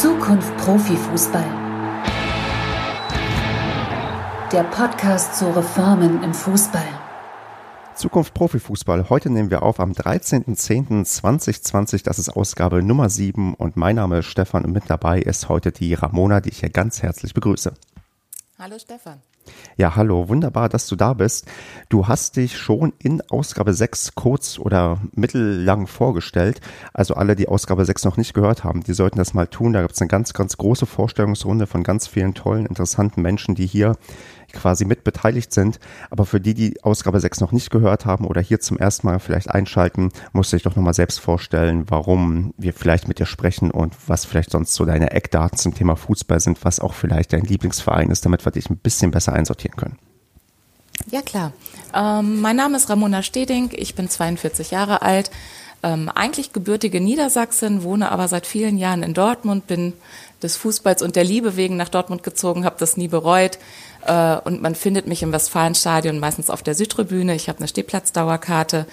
Zukunft Profifußball. Der Podcast zu Reformen im Fußball. Zukunft Profifußball. Heute nehmen wir auf am 13.10.2020. Das ist Ausgabe Nummer 7 und mein Name ist Stefan und mit dabei ist heute die Ramona, die ich hier ganz herzlich begrüße. Hallo Stefan. Ja, hallo, wunderbar, dass du da bist. Du hast dich schon in Ausgabe 6 kurz oder mittellang vorgestellt. Also alle, die Ausgabe 6 noch nicht gehört haben, die sollten das mal tun. Da gibt es eine ganz, ganz große Vorstellungsrunde von ganz vielen tollen, interessanten Menschen, die hier quasi mit beteiligt sind. Aber für die, die Ausgabe 6 noch nicht gehört haben oder hier zum ersten Mal vielleicht einschalten, musst du dich doch nochmal selbst vorstellen, warum wir vielleicht mit dir sprechen und was vielleicht sonst so deine Eckdaten zum Thema Fußball sind, was auch vielleicht dein Lieblingsverein ist, damit wir dich ein bisschen besser einsortieren können. Ja, klar. Ähm, mein Name ist Ramona Steding, ich bin 42 Jahre alt, ähm, eigentlich gebürtige Niedersachsen, wohne aber seit vielen Jahren in Dortmund, bin des Fußballs und der Liebe wegen nach Dortmund gezogen, habe das nie bereut. Äh, und man findet mich im Westfalenstadion meistens auf der Südtribüne. Ich habe eine Stehplatzdauerkarte.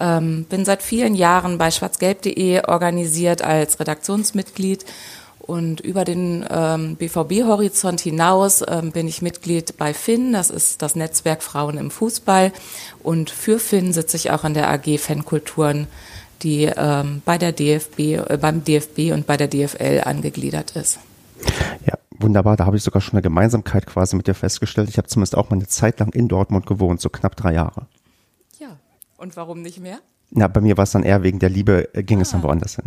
Ähm, bin seit vielen Jahren bei schwarzgelb.de organisiert als Redaktionsmitglied und über den ähm, BVB-Horizont hinaus ähm, bin ich Mitglied bei FIN, das ist das Netzwerk Frauen im Fußball. Und für FIN sitze ich auch in der AG Fankulturen, die ähm, bei der DFB, äh, beim DFB und bei der DFL angegliedert ist. Ja, wunderbar. Da habe ich sogar schon eine Gemeinsamkeit quasi mit dir festgestellt. Ich habe zumindest auch mal eine Zeit lang in Dortmund gewohnt, so knapp drei Jahre. Ja, und warum nicht mehr? Na, bei mir war es dann eher wegen der Liebe, äh, ging ah. es dann ah. woanders hin.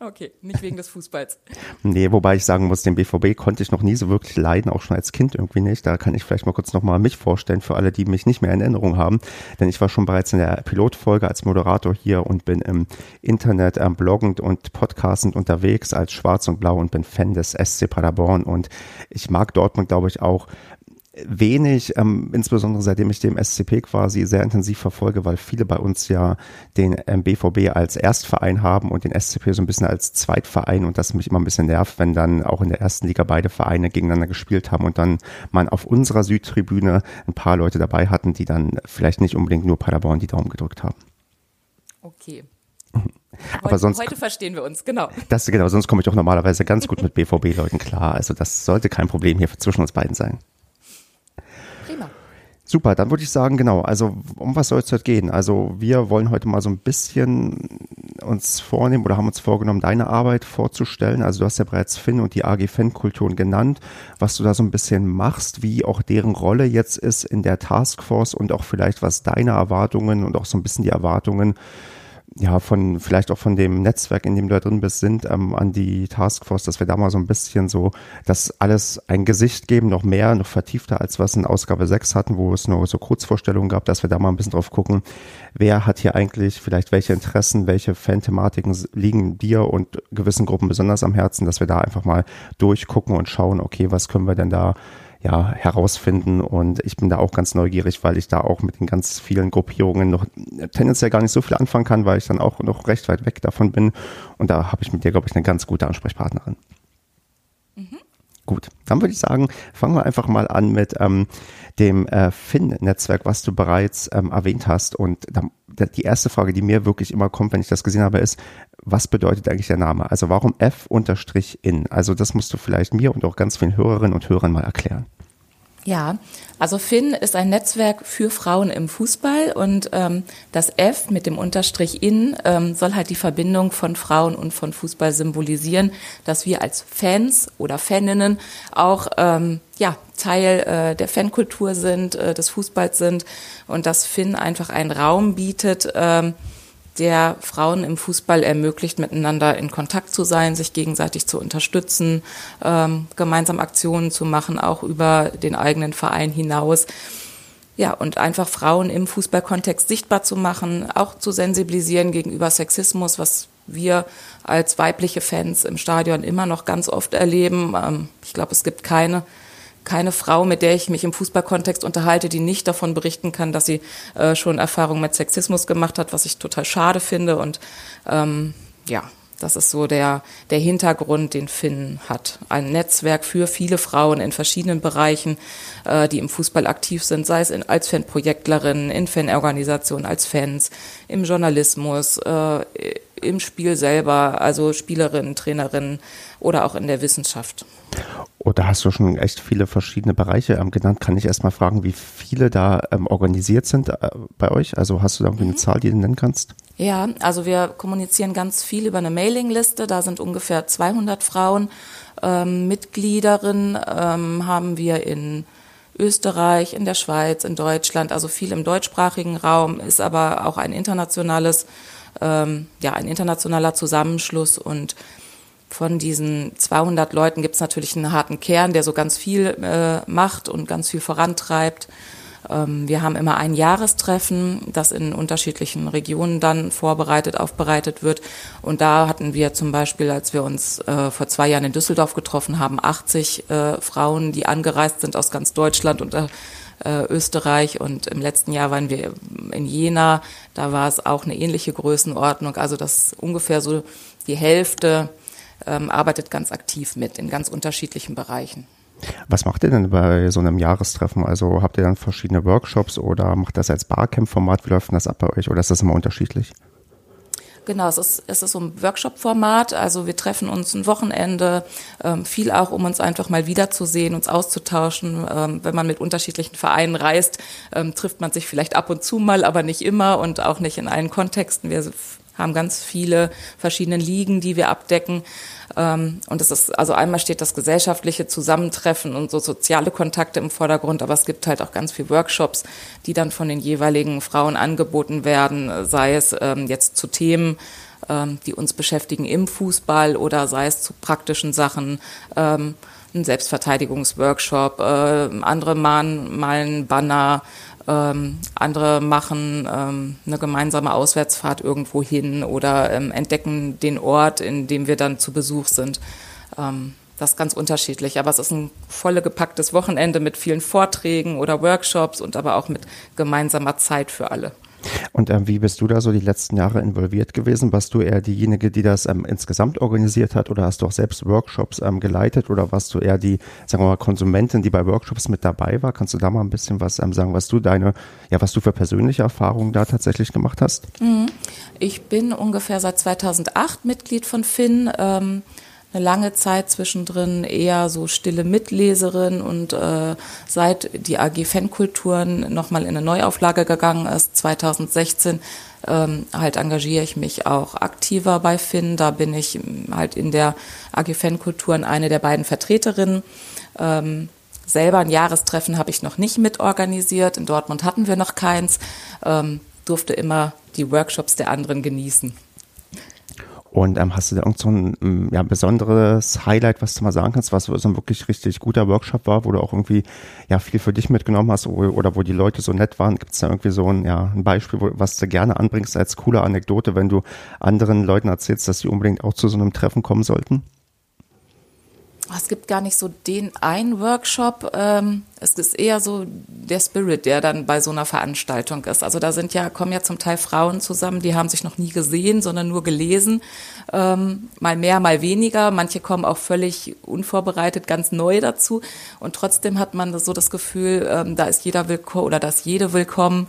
Okay, nicht wegen des Fußballs. nee, wobei ich sagen muss, den BVB konnte ich noch nie so wirklich leiden, auch schon als Kind irgendwie nicht. Da kann ich vielleicht mal kurz nochmal mich vorstellen für alle, die mich nicht mehr in Erinnerung haben. Denn ich war schon bereits in der Pilotfolge als Moderator hier und bin im Internet ähm, bloggend und podcastend unterwegs als Schwarz und Blau und bin Fan des SC Paderborn. Und ich mag Dortmund, glaube ich, auch wenig, ähm, insbesondere seitdem ich den SCP quasi sehr intensiv verfolge, weil viele bei uns ja den ähm, BVB als Erstverein haben und den SCP so ein bisschen als Zweitverein und das mich immer ein bisschen nervt, wenn dann auch in der ersten Liga beide Vereine gegeneinander gespielt haben und dann man auf unserer Südtribüne ein paar Leute dabei hatten, die dann vielleicht nicht unbedingt nur Paderborn die Daumen gedrückt haben. Okay. Aber heute, sonst, heute verstehen wir uns, genau. Das, genau, sonst komme ich auch normalerweise ganz gut mit BVB-Leuten klar. Also das sollte kein Problem hier zwischen uns beiden sein. Super, dann würde ich sagen, genau, also um was soll es heute gehen? Also wir wollen heute mal so ein bisschen uns vornehmen oder haben uns vorgenommen, deine Arbeit vorzustellen. Also du hast ja bereits Finn und die AG Fankulturen genannt, was du da so ein bisschen machst, wie auch deren Rolle jetzt ist in der Taskforce und auch vielleicht was deine Erwartungen und auch so ein bisschen die Erwartungen ja, von vielleicht auch von dem Netzwerk, in dem du da drin bist, sind ähm, an die Taskforce, dass wir da mal so ein bisschen so das alles ein Gesicht geben, noch mehr, noch vertiefter, als was in Ausgabe 6 hatten, wo es nur so Kurzvorstellungen gab, dass wir da mal ein bisschen drauf gucken, wer hat hier eigentlich vielleicht welche Interessen, welche Fan-Thematiken liegen dir und gewissen Gruppen besonders am Herzen, dass wir da einfach mal durchgucken und schauen, okay, was können wir denn da ja, herausfinden. Und ich bin da auch ganz neugierig, weil ich da auch mit den ganz vielen Gruppierungen noch tendenziell gar nicht so viel anfangen kann, weil ich dann auch noch recht weit weg davon bin. Und da habe ich mit dir, glaube ich, eine ganz gute Ansprechpartnerin. Mhm. Gut, dann würde ich sagen, fangen wir einfach mal an mit ähm, dem äh, Fin-Netzwerk, was du bereits ähm, erwähnt hast. Und da, die erste Frage, die mir wirklich immer kommt, wenn ich das gesehen habe, ist, was bedeutet eigentlich der Name? Also warum F-in? Also das musst du vielleicht mir und auch ganz vielen Hörerinnen und Hörern mal erklären. Ja, also Finn ist ein Netzwerk für Frauen im Fußball und ähm, das F mit dem Unterstrich in ähm, soll halt die Verbindung von Frauen und von Fußball symbolisieren, dass wir als Fans oder Faninnen auch ähm, ja Teil äh, der Fankultur sind, äh, des Fußballs sind und dass Finn einfach einen Raum bietet. Ähm, der Frauen im Fußball ermöglicht, miteinander in Kontakt zu sein, sich gegenseitig zu unterstützen, ähm, gemeinsam Aktionen zu machen, auch über den eigenen Verein hinaus. Ja, und einfach Frauen im Fußballkontext sichtbar zu machen, auch zu sensibilisieren gegenüber Sexismus, was wir als weibliche Fans im Stadion immer noch ganz oft erleben. Ähm, ich glaube, es gibt keine keine Frau, mit der ich mich im Fußballkontext unterhalte, die nicht davon berichten kann, dass sie äh, schon Erfahrungen mit Sexismus gemacht hat, was ich total schade finde. Und ähm, ja, das ist so der, der Hintergrund, den Finn hat. Ein Netzwerk für viele Frauen in verschiedenen Bereichen, äh, die im Fußball aktiv sind, sei es in, als Fanprojektlerin, in Fanorganisationen, als Fans, im Journalismus, äh, im Spiel selber, also Spielerinnen, Trainerinnen oder auch in der Wissenschaft. Oder oh, hast du schon echt viele verschiedene Bereiche ähm, genannt? Kann ich erstmal fragen, wie viele da ähm, organisiert sind äh, bei euch? Also hast du da irgendwie mhm. eine Zahl, die du nennen kannst? Ja, also wir kommunizieren ganz viel über eine Mailingliste. Da sind ungefähr 200 Frauen. Ähm, Mitgliederinnen ähm, haben wir in Österreich, in der Schweiz, in Deutschland, also viel im deutschsprachigen Raum, ist aber auch ein internationales, ähm, ja, ein internationaler Zusammenschluss und von diesen 200 Leuten gibt es natürlich einen harten Kern, der so ganz viel äh, macht und ganz viel vorantreibt. Ähm, wir haben immer ein Jahrestreffen, das in unterschiedlichen Regionen dann vorbereitet, aufbereitet wird. Und da hatten wir zum Beispiel, als wir uns äh, vor zwei Jahren in Düsseldorf getroffen haben, 80 äh, Frauen, die angereist sind aus ganz Deutschland und äh, Österreich. Und im letzten Jahr waren wir in Jena. Da war es auch eine ähnliche Größenordnung. Also das ungefähr so die Hälfte ähm, arbeitet ganz aktiv mit in ganz unterschiedlichen Bereichen. Was macht ihr denn bei so einem Jahrestreffen? Also habt ihr dann verschiedene Workshops oder macht das als Barcamp-Format? Wie läuft das ab bei euch oder ist das immer unterschiedlich? Genau, es ist, es ist so ein Workshop-Format. Also wir treffen uns ein Wochenende, ähm, viel auch, um uns einfach mal wiederzusehen, uns auszutauschen. Ähm, wenn man mit unterschiedlichen Vereinen reist, ähm, trifft man sich vielleicht ab und zu mal, aber nicht immer und auch nicht in allen Kontexten. Wir haben ganz viele verschiedene Ligen, die wir abdecken. Ähm, und es ist, also einmal steht das gesellschaftliche Zusammentreffen und so soziale Kontakte im Vordergrund, aber es gibt halt auch ganz viele Workshops, die dann von den jeweiligen Frauen angeboten werden, sei es ähm, jetzt zu Themen, ähm, die uns beschäftigen im Fußball oder sei es zu praktischen Sachen, ein Selbstverteidigungsworkshop, äh, andere malen, malen Banner, ähm, andere machen ähm, eine gemeinsame Auswärtsfahrt irgendwo hin oder ähm, entdecken den Ort, in dem wir dann zu Besuch sind. Ähm, das ist ganz unterschiedlich, aber es ist ein volle gepacktes Wochenende mit vielen Vorträgen oder Workshops und aber auch mit gemeinsamer Zeit für alle. Und ähm, wie bist du da so die letzten Jahre involviert gewesen? Warst du eher diejenige, die das ähm, insgesamt organisiert hat oder hast du auch selbst Workshops ähm, geleitet oder warst du eher die, sagen wir mal, Konsumentin, die bei Workshops mit dabei war? Kannst du da mal ein bisschen was ähm, sagen, was du deine, ja, was du für persönliche Erfahrungen da tatsächlich gemacht hast? Mhm. Ich bin ungefähr seit 2008 Mitglied von Finn. Eine lange Zeit zwischendrin eher so stille Mitleserin und äh, seit die AG Fankulturen nochmal in eine Neuauflage gegangen ist, 2016, ähm, halt engagiere ich mich auch aktiver bei Finn. Da bin ich halt in der AG Fankulturen eine der beiden Vertreterinnen. Ähm, selber ein Jahrestreffen habe ich noch nicht mitorganisiert. In Dortmund hatten wir noch keins. Ähm, durfte immer die Workshops der anderen genießen. Und ähm, hast du da irgend so ein mm, ja, besonderes Highlight, was du mal sagen kannst, was so ein wirklich richtig guter Workshop war, wo du auch irgendwie ja viel für dich mitgenommen hast oder, oder wo die Leute so nett waren? Gibt es da irgendwie so ein, ja, ein Beispiel, wo, was du gerne anbringst als coole Anekdote, wenn du anderen Leuten erzählst, dass sie unbedingt auch zu so einem Treffen kommen sollten? Es gibt gar nicht so den einen Workshop. Ähm, es ist eher so der Spirit, der dann bei so einer Veranstaltung ist. Also da sind ja, kommen ja zum Teil Frauen zusammen, die haben sich noch nie gesehen, sondern nur gelesen. Ähm, mal mehr, mal weniger. Manche kommen auch völlig unvorbereitet, ganz neu dazu. Und trotzdem hat man so das Gefühl, ähm, da ist jeder willkommen oder da ist jede willkommen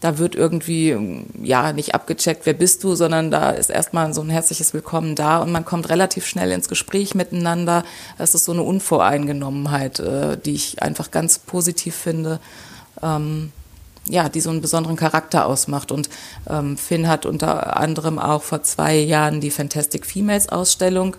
da wird irgendwie ja nicht abgecheckt, wer bist du, sondern da ist erstmal so ein herzliches Willkommen da und man kommt relativ schnell ins Gespräch miteinander. Es ist so eine Unvoreingenommenheit, äh, die ich einfach ganz positiv finde. Ähm, ja, die so einen besonderen Charakter ausmacht. Und ähm, Finn hat unter anderem auch vor zwei Jahren die Fantastic Females Ausstellung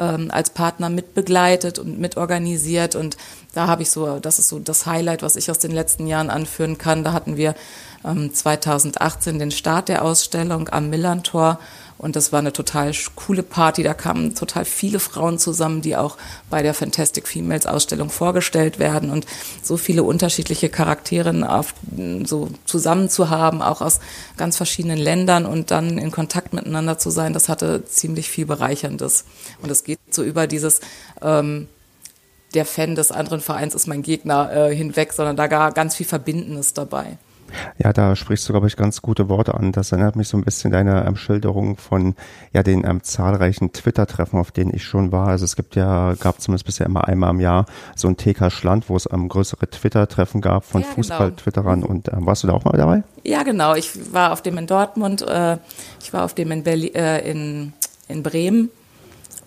ähm, als Partner mitbegleitet und mitorganisiert. Und da habe ich so, das ist so das Highlight, was ich aus den letzten Jahren anführen kann. Da hatten wir 2018 ähm, den Start der Ausstellung am Millantor. Und das war eine total coole Party. Da kamen total viele Frauen zusammen, die auch bei der Fantastic Females Ausstellung vorgestellt werden. Und so viele unterschiedliche Charaktere auf, so zusammen zu haben, auch aus ganz verschiedenen Ländern und dann in Kontakt miteinander zu sein, das hatte ziemlich viel Bereicherndes. Und es geht so über dieses, ähm, der Fan des anderen Vereins ist mein Gegner äh, hinweg, sondern da gar ganz viel Verbindendes dabei. Ja, da sprichst du, glaube ich, ganz gute Worte an. Das erinnert mich so ein bisschen deine ähm, Schilderung von ja den ähm, zahlreichen Twitter-Treffen, auf denen ich schon war. Also es gibt ja, gab zumindest bisher immer einmal im Jahr so ein TK Schland, wo es ähm, größere Twitter-Treffen gab von ja, genau. Fußball-Twitterern. Und ähm, warst du da auch mal dabei? Ja, genau. Ich war auf dem in Dortmund, äh, ich war auf dem in, Berlin, äh, in, in Bremen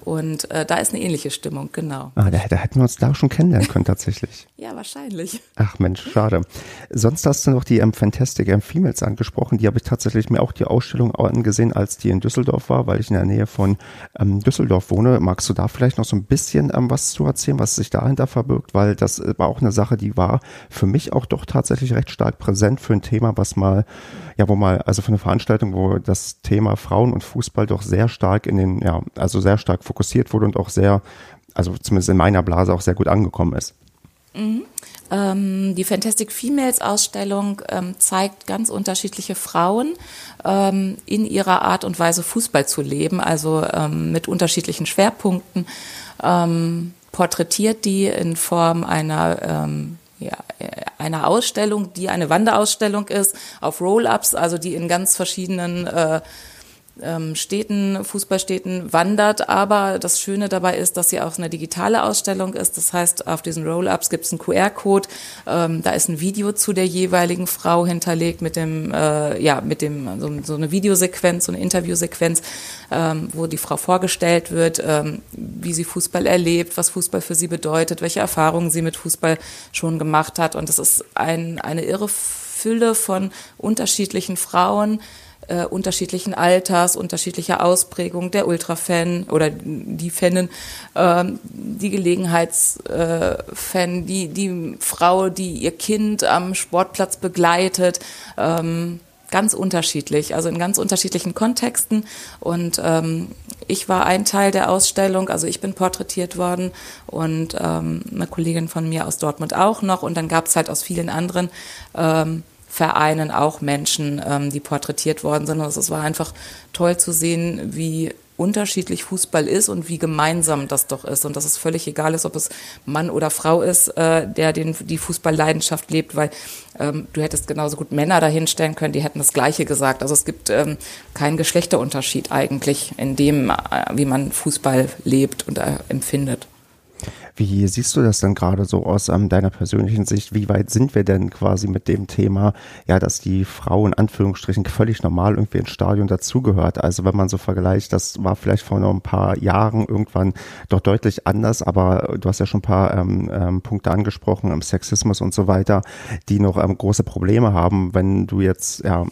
und äh, da ist eine ähnliche Stimmung, genau. Ah, da, da hätten wir uns da schon kennenlernen können tatsächlich. ja, wahrscheinlich. Ach Mensch, schade. Sonst hast du noch die ähm, Fantastic ähm, Females angesprochen. Die habe ich tatsächlich mir auch die Ausstellung angesehen, als die in Düsseldorf war, weil ich in der Nähe von ähm, Düsseldorf wohne. Magst du da vielleicht noch so ein bisschen ähm, was zu erzählen, was sich dahinter verbirgt? Weil das äh, war auch eine Sache, die war für mich auch doch tatsächlich recht stark präsent für ein Thema, was mal ja, wo mal, also für eine Veranstaltung, wo das Thema Frauen und Fußball doch sehr stark in den, ja, also sehr stark fokussiert wurde und auch sehr, also zumindest in meiner Blase auch sehr gut angekommen ist. Mhm. Ähm, die Fantastic Females Ausstellung ähm, zeigt ganz unterschiedliche Frauen ähm, in ihrer Art und Weise Fußball zu leben, also ähm, mit unterschiedlichen Schwerpunkten. Ähm, porträtiert die in Form einer ähm, ja, einer Ausstellung, die eine Wanderausstellung ist, auf Roll-ups, also die in ganz verschiedenen äh, ähm, Städten, Fußballstädten wandert. Aber das Schöne dabei ist, dass sie auch eine digitale Ausstellung ist. Das heißt, auf diesen Roll-ups gibt es einen QR-Code. Ähm, da ist ein Video zu der jeweiligen Frau hinterlegt mit dem, äh, ja, mit dem so, so, eine Videosequenz, so eine Interviewsequenz, ähm, wo die Frau vorgestellt wird, ähm, wie sie Fußball erlebt, was Fußball für sie bedeutet, welche Erfahrungen sie mit Fußball schon gemacht hat. Und das ist ein, eine irre Fülle von unterschiedlichen Frauen, äh, unterschiedlichen Alters, unterschiedlicher Ausprägung, der Ultrafan oder die Fanin, äh, die Gelegenheitsfan, die, die Frau, die ihr Kind am Sportplatz begleitet. Ähm, ganz unterschiedlich, also in ganz unterschiedlichen Kontexten. Und ähm, ich war ein Teil der Ausstellung, also ich bin porträtiert worden und ähm, eine Kollegin von mir aus Dortmund auch noch. Und dann gab es halt aus vielen anderen ähm, Vereinen auch Menschen, ähm, die porträtiert worden sind. Also es war einfach toll zu sehen, wie unterschiedlich Fußball ist und wie gemeinsam das doch ist und dass es völlig egal ist, ob es Mann oder Frau ist, äh, der den, die Fußballleidenschaft lebt, weil ähm, du hättest genauso gut Männer dahinstellen können, die hätten das Gleiche gesagt. Also es gibt ähm, keinen Geschlechterunterschied eigentlich in dem, äh, wie man Fußball lebt und äh, empfindet. Wie siehst du das denn gerade so aus ähm, deiner persönlichen Sicht? Wie weit sind wir denn quasi mit dem Thema, ja, dass die Frau in Anführungsstrichen völlig normal irgendwie ins Stadion dazugehört? Also wenn man so vergleicht, das war vielleicht vor noch ein paar Jahren irgendwann doch deutlich anders, aber du hast ja schon ein paar ähm, ähm, Punkte angesprochen, ähm, Sexismus und so weiter, die noch ähm, große Probleme haben, wenn du jetzt, ja,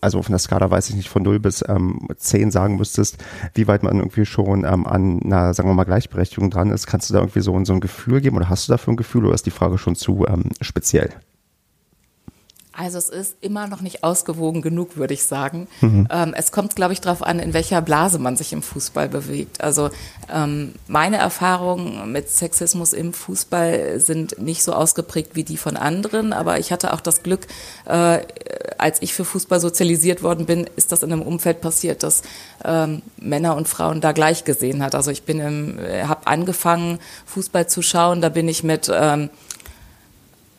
also auf einer Skala weiß ich nicht, von 0 bis ähm, 10 sagen müsstest, wie weit man irgendwie schon ähm, an einer, sagen wir mal, Gleichberechtigung dran ist, kannst du da irgendwie irgendwie so, so ein Gefühl geben oder hast du dafür ein Gefühl oder ist die Frage schon zu ähm, speziell? Also es ist immer noch nicht ausgewogen genug, würde ich sagen. Mhm. Ähm, es kommt, glaube ich, darauf an, in welcher Blase man sich im Fußball bewegt. Also ähm, meine Erfahrungen mit Sexismus im Fußball sind nicht so ausgeprägt wie die von anderen, aber ich hatte auch das Glück, äh, als ich für Fußball sozialisiert worden bin, ist das in einem Umfeld passiert, das ähm, Männer und Frauen da gleich gesehen hat. Also ich bin im, habe angefangen, Fußball zu schauen, da bin ich mit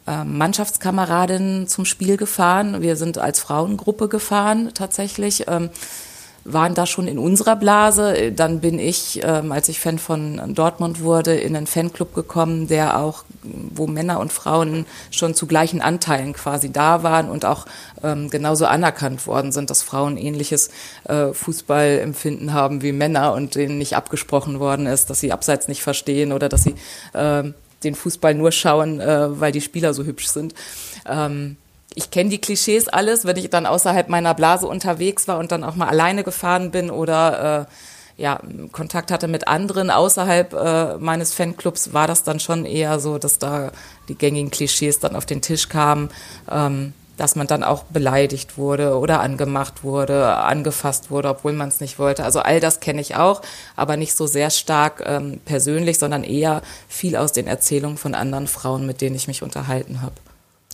ähm, Mannschaftskameradinnen zum Spiel gefahren. Wir sind als Frauengruppe gefahren tatsächlich. Ähm, waren da schon in unserer Blase. Dann bin ich, ähm, als ich Fan von Dortmund wurde, in einen Fanclub gekommen, der auch, wo Männer und Frauen schon zu gleichen Anteilen quasi da waren und auch genauso anerkannt worden sind, dass Frauen ähnliches äh, Fußballempfinden haben wie Männer und denen nicht abgesprochen worden ist, dass sie abseits nicht verstehen oder dass sie den Fußball nur schauen, äh, weil die Spieler so hübsch sind. Ähm, ich kenne die Klischees alles, wenn ich dann außerhalb meiner Blase unterwegs war und dann auch mal alleine gefahren bin oder äh, ja, Kontakt hatte mit anderen außerhalb äh, meines Fanclubs, war das dann schon eher so, dass da die gängigen Klischees dann auf den Tisch kamen. Ähm, dass man dann auch beleidigt wurde oder angemacht wurde, angefasst wurde, obwohl man es nicht wollte. Also all das kenne ich auch, aber nicht so sehr stark ähm, persönlich, sondern eher viel aus den Erzählungen von anderen Frauen, mit denen ich mich unterhalten habe.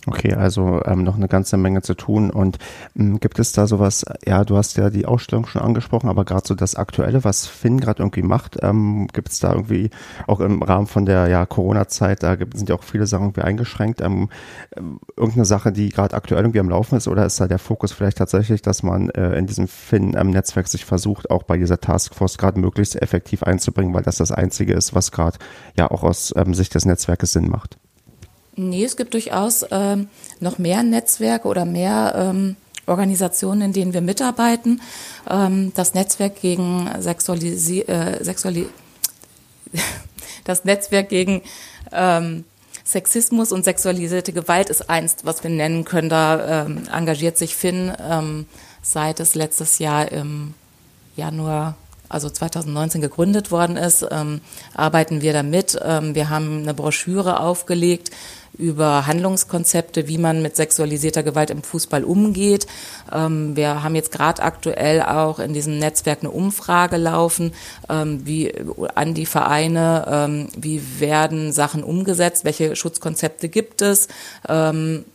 Okay, also ähm, noch eine ganze Menge zu tun. Und ähm, gibt es da sowas, ja, du hast ja die Ausstellung schon angesprochen, aber gerade so das Aktuelle, was Finn gerade irgendwie macht, ähm, gibt es da irgendwie auch im Rahmen von der ja, Corona-Zeit, da gibt, sind ja auch viele Sachen irgendwie eingeschränkt, ähm, irgendeine Sache, die gerade aktuell irgendwie am Laufen ist, oder ist da der Fokus vielleicht tatsächlich, dass man äh, in diesem Finn-Netzwerk sich versucht, auch bei dieser Taskforce gerade möglichst effektiv einzubringen, weil das das Einzige ist, was gerade ja auch aus ähm, Sicht des Netzwerkes Sinn macht? Nee, es gibt durchaus ähm, noch mehr Netzwerke oder mehr ähm, Organisationen, in denen wir mitarbeiten. Ähm, das Netzwerk gegen Sexualisi äh, Sexuali das Netzwerk gegen ähm, Sexismus und sexualisierte Gewalt ist eins, was wir nennen können. Da ähm, engagiert sich Finn ähm, seit es letztes Jahr im Januar also 2019 gegründet worden ist, ähm, arbeiten wir damit. Ähm, wir haben eine Broschüre aufgelegt über Handlungskonzepte, wie man mit sexualisierter Gewalt im Fußball umgeht. Ähm, wir haben jetzt gerade aktuell auch in diesem Netzwerk eine Umfrage laufen, ähm, wie an die Vereine, ähm, wie werden Sachen umgesetzt, welche Schutzkonzepte gibt es,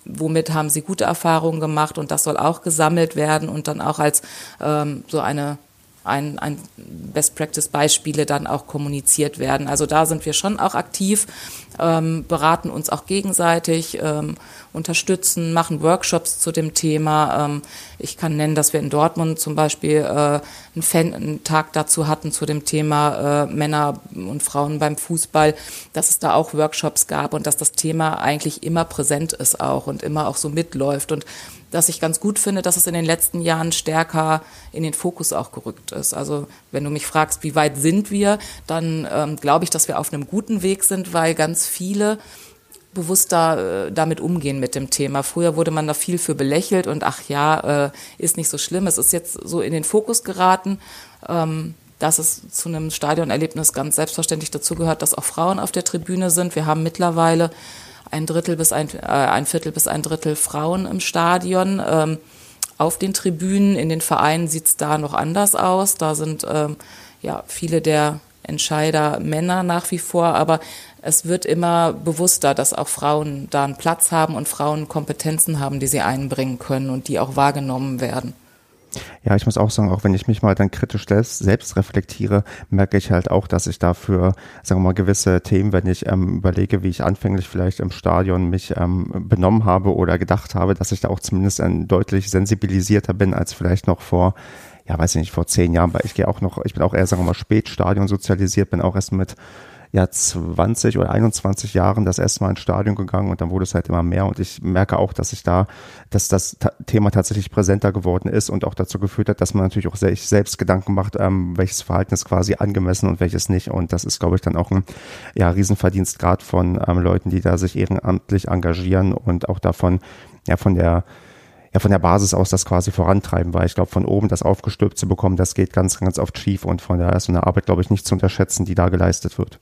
womit haben sie gute Erfahrungen gemacht und das soll auch gesammelt werden und dann auch als so eine ein, ein Best-Practice-Beispiele dann auch kommuniziert werden. Also da sind wir schon auch aktiv, ähm, beraten uns auch gegenseitig, ähm, unterstützen, machen Workshops zu dem Thema. Ähm, ich kann nennen, dass wir in Dortmund zum Beispiel äh, einen, Fan, einen Tag dazu hatten zu dem Thema äh, Männer und Frauen beim Fußball, dass es da auch Workshops gab und dass das Thema eigentlich immer präsent ist auch und immer auch so mitläuft und dass ich ganz gut finde, dass es in den letzten Jahren stärker in den Fokus auch gerückt ist. Also wenn du mich fragst, wie weit sind wir, dann ähm, glaube ich, dass wir auf einem guten Weg sind, weil ganz viele bewusster äh, damit umgehen mit dem Thema. Früher wurde man da viel für belächelt und ach ja, äh, ist nicht so schlimm. Es ist jetzt so in den Fokus geraten, ähm, dass es zu einem Stadionerlebnis ganz selbstverständlich dazugehört, dass auch Frauen auf der Tribüne sind. Wir haben mittlerweile ein Drittel bis ein, äh, ein Viertel bis ein Drittel Frauen im Stadion. Ähm, auf den Tribünen, in den Vereinen sieht es da noch anders aus. Da sind ähm, ja viele der Entscheider Männer nach wie vor, aber es wird immer bewusster, dass auch Frauen da einen Platz haben und Frauen Kompetenzen haben, die sie einbringen können und die auch wahrgenommen werden. Ja, ich muss auch sagen, auch wenn ich mich mal dann kritisch selbst reflektiere, merke ich halt auch, dass ich dafür, sagen wir mal, gewisse Themen, wenn ich ähm, überlege, wie ich anfänglich vielleicht im Stadion mich ähm, benommen habe oder gedacht habe, dass ich da auch zumindest ein deutlich sensibilisierter bin als vielleicht noch vor ja, weiß ich nicht, vor zehn Jahren, weil ich gehe auch noch, ich bin auch eher, sagen wir mal, Spätstadion sozialisiert, bin auch erst mit ja 20 oder 21 Jahren das erste Mal ins Stadion gegangen und dann wurde es halt immer mehr. Und ich merke auch, dass ich da, dass das Thema tatsächlich präsenter geworden ist und auch dazu geführt hat, dass man natürlich auch sich selbst Gedanken macht, ähm, welches Verhalten ist quasi angemessen und welches nicht. Und das ist, glaube ich, dann auch ein ja, Riesenverdienst gerade von ähm, Leuten, die da sich ehrenamtlich engagieren und auch davon, ja, von der ja von der Basis aus das quasi vorantreiben, weil ich glaube, von oben das aufgestülpt zu bekommen, das geht ganz, ganz oft schief und von daher ist so eine Arbeit, glaube ich, nicht zu unterschätzen, die da geleistet wird.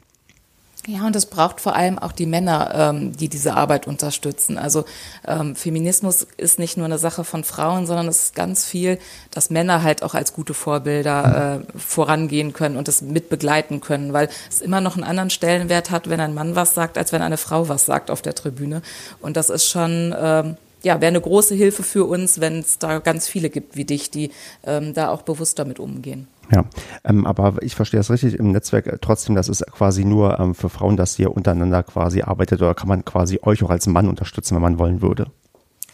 Ja, und es braucht vor allem auch die Männer, ähm, die diese Arbeit unterstützen. Also ähm, Feminismus ist nicht nur eine Sache von Frauen, sondern es ist ganz viel, dass Männer halt auch als gute Vorbilder äh, vorangehen können und es mitbegleiten können, weil es immer noch einen anderen Stellenwert hat, wenn ein Mann was sagt, als wenn eine Frau was sagt auf der Tribüne. Und das ist schon ähm, ja, wäre eine große Hilfe für uns, wenn es da ganz viele gibt wie dich, die ähm, da auch bewusst damit umgehen. Ja, ähm, aber ich verstehe das richtig im Netzwerk äh, trotzdem, das ist quasi nur ähm, für Frauen, dass ihr untereinander quasi arbeitet oder kann man quasi euch auch als Mann unterstützen, wenn man wollen würde?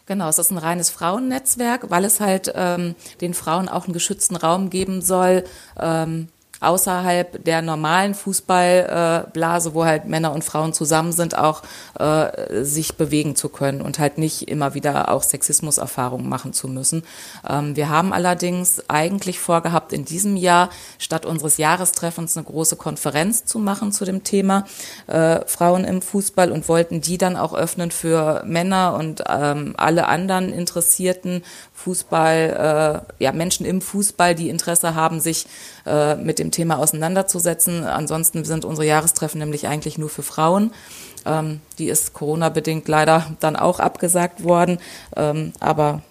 Genau, es ist ein reines Frauennetzwerk, weil es halt ähm, den Frauen auch einen geschützten Raum geben soll, ähm, außerhalb der normalen Fußballblase, wo halt Männer und Frauen zusammen sind, auch äh, sich bewegen zu können und halt nicht immer wieder auch Sexismuserfahrungen machen zu müssen. Ähm, wir haben allerdings eigentlich vorgehabt, in diesem Jahr statt unseres Jahrestreffens eine große Konferenz zu machen zu dem Thema äh, Frauen im Fußball und wollten die dann auch öffnen für Männer und ähm, alle anderen Interessierten Fußball, äh, ja Menschen im Fußball, die Interesse haben, sich äh, mit dem Thema auseinanderzusetzen. Ansonsten sind unsere Jahrestreffen nämlich eigentlich nur für Frauen. Ähm, die ist Corona-bedingt leider dann auch abgesagt worden. Ähm, aber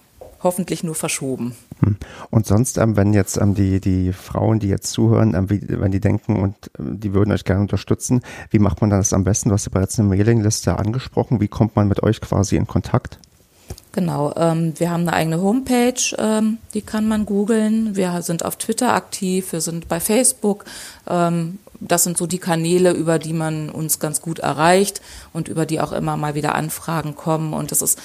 hoffentlich nur verschoben. Hm. Und sonst, ähm, wenn jetzt ähm, die, die Frauen, die jetzt zuhören, ähm, wenn die denken und die würden euch gerne unterstützen, wie macht man das am besten? Du hast ja bereits eine Mailingliste angesprochen. Wie kommt man mit euch quasi in Kontakt? Genau, ähm, wir haben eine eigene Homepage, ähm, die kann man googeln. Wir sind auf Twitter aktiv, wir sind bei Facebook. Ähm, das sind so die Kanäle, über die man uns ganz gut erreicht und über die auch immer mal wieder Anfragen kommen. Und das ist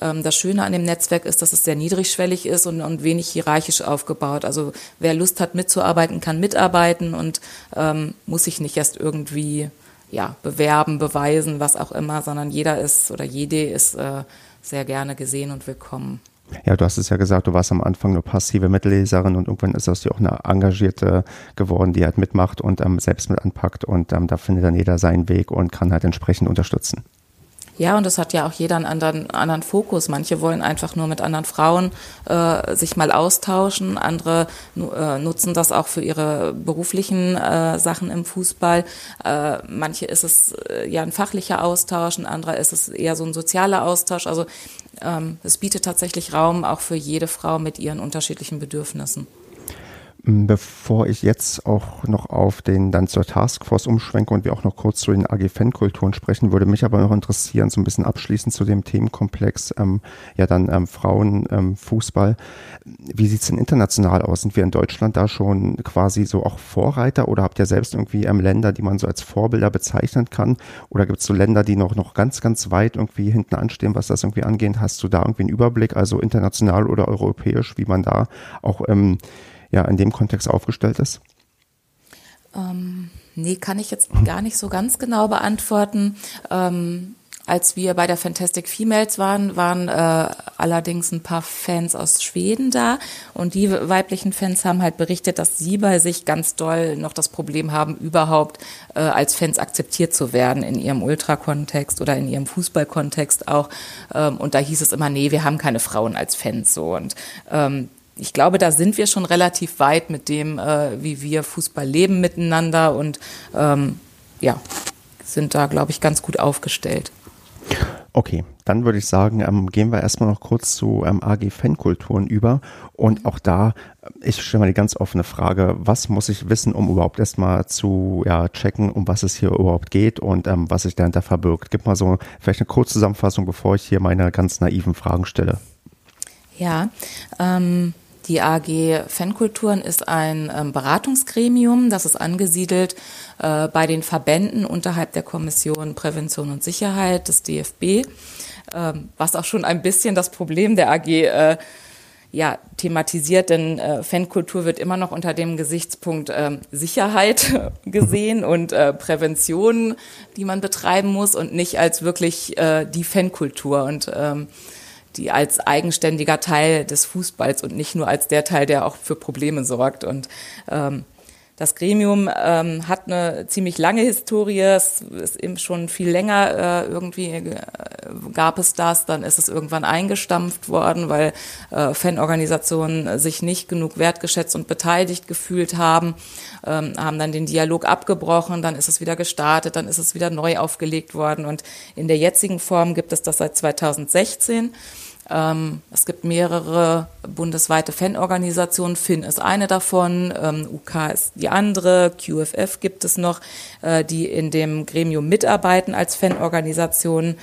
ähm, das Schöne an dem Netzwerk ist, dass es sehr niedrigschwellig ist und, und wenig hierarchisch aufgebaut. Also wer Lust hat mitzuarbeiten, kann mitarbeiten und ähm, muss sich nicht erst irgendwie ja, bewerben, beweisen, was auch immer, sondern jeder ist oder jede ist äh, sehr gerne gesehen und willkommen. Ja, du hast es ja gesagt, du warst am Anfang nur passive Mitleserin und irgendwann ist aus dir auch eine engagierte geworden, die halt mitmacht und ähm, selbst mit anpackt und ähm, da findet dann jeder seinen Weg und kann halt entsprechend unterstützen. Ja, und das hat ja auch jeder einen anderen, anderen Fokus. Manche wollen einfach nur mit anderen Frauen äh, sich mal austauschen, andere äh, nutzen das auch für ihre beruflichen äh, Sachen im Fußball. Äh, manche ist es äh, ja ein fachlicher Austausch, ein anderer ist es eher so ein sozialer Austausch. Also ähm, es bietet tatsächlich Raum auch für jede Frau mit ihren unterschiedlichen Bedürfnissen. Bevor ich jetzt auch noch auf den dann zur Taskforce umschwenke und wir auch noch kurz zu den AG-Fan-Kulturen sprechen, würde mich aber noch interessieren, so ein bisschen abschließend zu dem Themenkomplex, ähm, ja dann ähm, Frauenfußball. Ähm, Wie sieht's denn international aus? Sind wir in Deutschland da schon quasi so auch Vorreiter oder habt ihr selbst irgendwie ähm, Länder, die man so als Vorbilder bezeichnen kann? Oder gibt es so Länder, die noch, noch ganz, ganz weit irgendwie hinten anstehen, was das irgendwie angeht? Hast du da irgendwie einen Überblick, also international oder europäisch, wie man da auch ähm, ja in dem Kontext aufgestellt ist? Ähm, nee, kann ich jetzt gar nicht so ganz genau beantworten. Ähm, als wir bei der Fantastic Females waren, waren äh, allerdings ein paar Fans aus Schweden da und die weiblichen Fans haben halt berichtet, dass sie bei sich ganz doll noch das Problem haben, überhaupt äh, als Fans akzeptiert zu werden in ihrem Ultra-Kontext oder in ihrem Fußball-Kontext auch. Ähm, und da hieß es immer, nee, wir haben keine Frauen als Fans so und ähm, ich glaube, da sind wir schon relativ weit mit dem, äh, wie wir Fußball leben miteinander und ähm, ja, sind da, glaube ich, ganz gut aufgestellt. Okay, dann würde ich sagen, ähm, gehen wir erstmal noch kurz zu ähm, AG Fankulturen über. Und auch da, äh, ich stelle mal die ganz offene Frage, was muss ich wissen, um überhaupt erstmal zu ja, checken, um was es hier überhaupt geht und ähm, was sich dahinter verbirgt? Gib mal so vielleicht eine Kurzzusammenfassung, bevor ich hier meine ganz naiven Fragen stelle. Ja, ähm, die AG Fankulturen ist ein ähm, Beratungsgremium, das ist angesiedelt äh, bei den Verbänden unterhalb der Kommission Prävention und Sicherheit des DFB, ähm, was auch schon ein bisschen das Problem der AG äh, ja, thematisiert, denn äh, Fankultur wird immer noch unter dem Gesichtspunkt äh, Sicherheit gesehen und äh, Prävention, die man betreiben muss und nicht als wirklich äh, die Fankultur. Und ähm, die als eigenständiger Teil des Fußballs und nicht nur als der Teil, der auch für Probleme sorgt. Und ähm, das Gremium ähm, hat eine ziemlich lange Historie, es ist eben schon viel länger äh, irgendwie äh, gab es das, dann ist es irgendwann eingestampft worden, weil äh, Fanorganisationen sich nicht genug wertgeschätzt und beteiligt gefühlt haben, ähm, haben dann den Dialog abgebrochen, dann ist es wieder gestartet, dann ist es wieder neu aufgelegt worden. Und in der jetzigen Form gibt es das seit 2016. Ähm, es gibt mehrere bundesweite Fanorganisationen. FIN ist eine davon, ähm, UK ist die andere, QFF gibt es noch, äh, die in dem Gremium mitarbeiten als Fanorganisationen.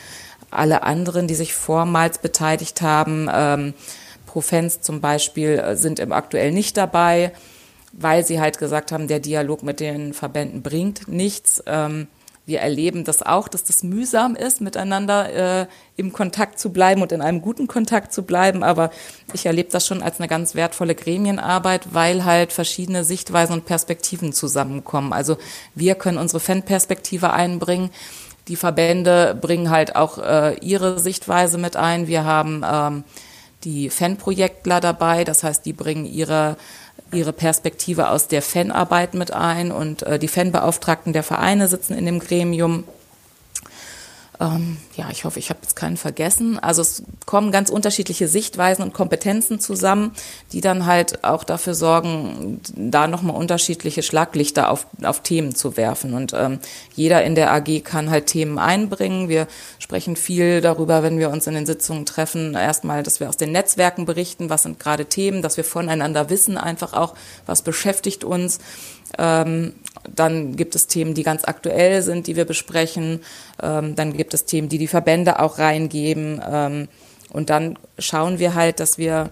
Alle anderen, die sich vormals beteiligt haben, ähm, Profens zum Beispiel, äh, sind im aktuell nicht dabei, weil sie halt gesagt haben, der Dialog mit den Verbänden bringt nichts. Ähm, wir erleben das auch, dass das mühsam ist, miteinander äh, im Kontakt zu bleiben und in einem guten Kontakt zu bleiben. Aber ich erlebe das schon als eine ganz wertvolle Gremienarbeit, weil halt verschiedene Sichtweisen und Perspektiven zusammenkommen. Also wir können unsere Fanperspektive einbringen. Die Verbände bringen halt auch äh, ihre Sichtweise mit ein. Wir haben ähm, die Fanprojektler dabei, das heißt, die bringen ihre ihre Perspektive aus der Fanarbeit mit ein und äh, die Fanbeauftragten der Vereine sitzen in dem Gremium. Ähm, ja, ich hoffe, ich habe jetzt keinen vergessen. Also es kommen ganz unterschiedliche Sichtweisen und Kompetenzen zusammen, die dann halt auch dafür sorgen, da nochmal unterschiedliche Schlaglichter auf, auf Themen zu werfen. Und ähm, jeder in der AG kann halt Themen einbringen. Wir sprechen viel darüber, wenn wir uns in den Sitzungen treffen. Erstmal, dass wir aus den Netzwerken berichten, was sind gerade Themen, dass wir voneinander wissen, einfach auch, was beschäftigt uns. Ähm, dann gibt es Themen, die ganz aktuell sind, die wir besprechen. Ähm, dann gibt es Themen, die die Verbände auch reingeben. Ähm, und dann schauen wir halt, dass wir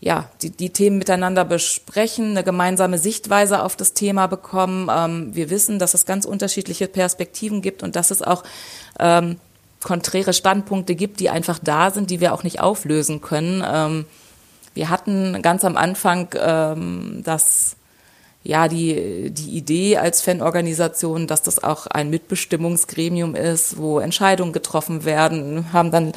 ja, die, die Themen miteinander besprechen, eine gemeinsame Sichtweise auf das Thema bekommen. Ähm, wir wissen, dass es ganz unterschiedliche Perspektiven gibt und dass es auch ähm, konträre Standpunkte gibt, die einfach da sind, die wir auch nicht auflösen können. Ähm, wir hatten ganz am Anfang ähm, das ja, die, die Idee als Fanorganisation, dass das auch ein Mitbestimmungsgremium ist, wo Entscheidungen getroffen werden, haben dann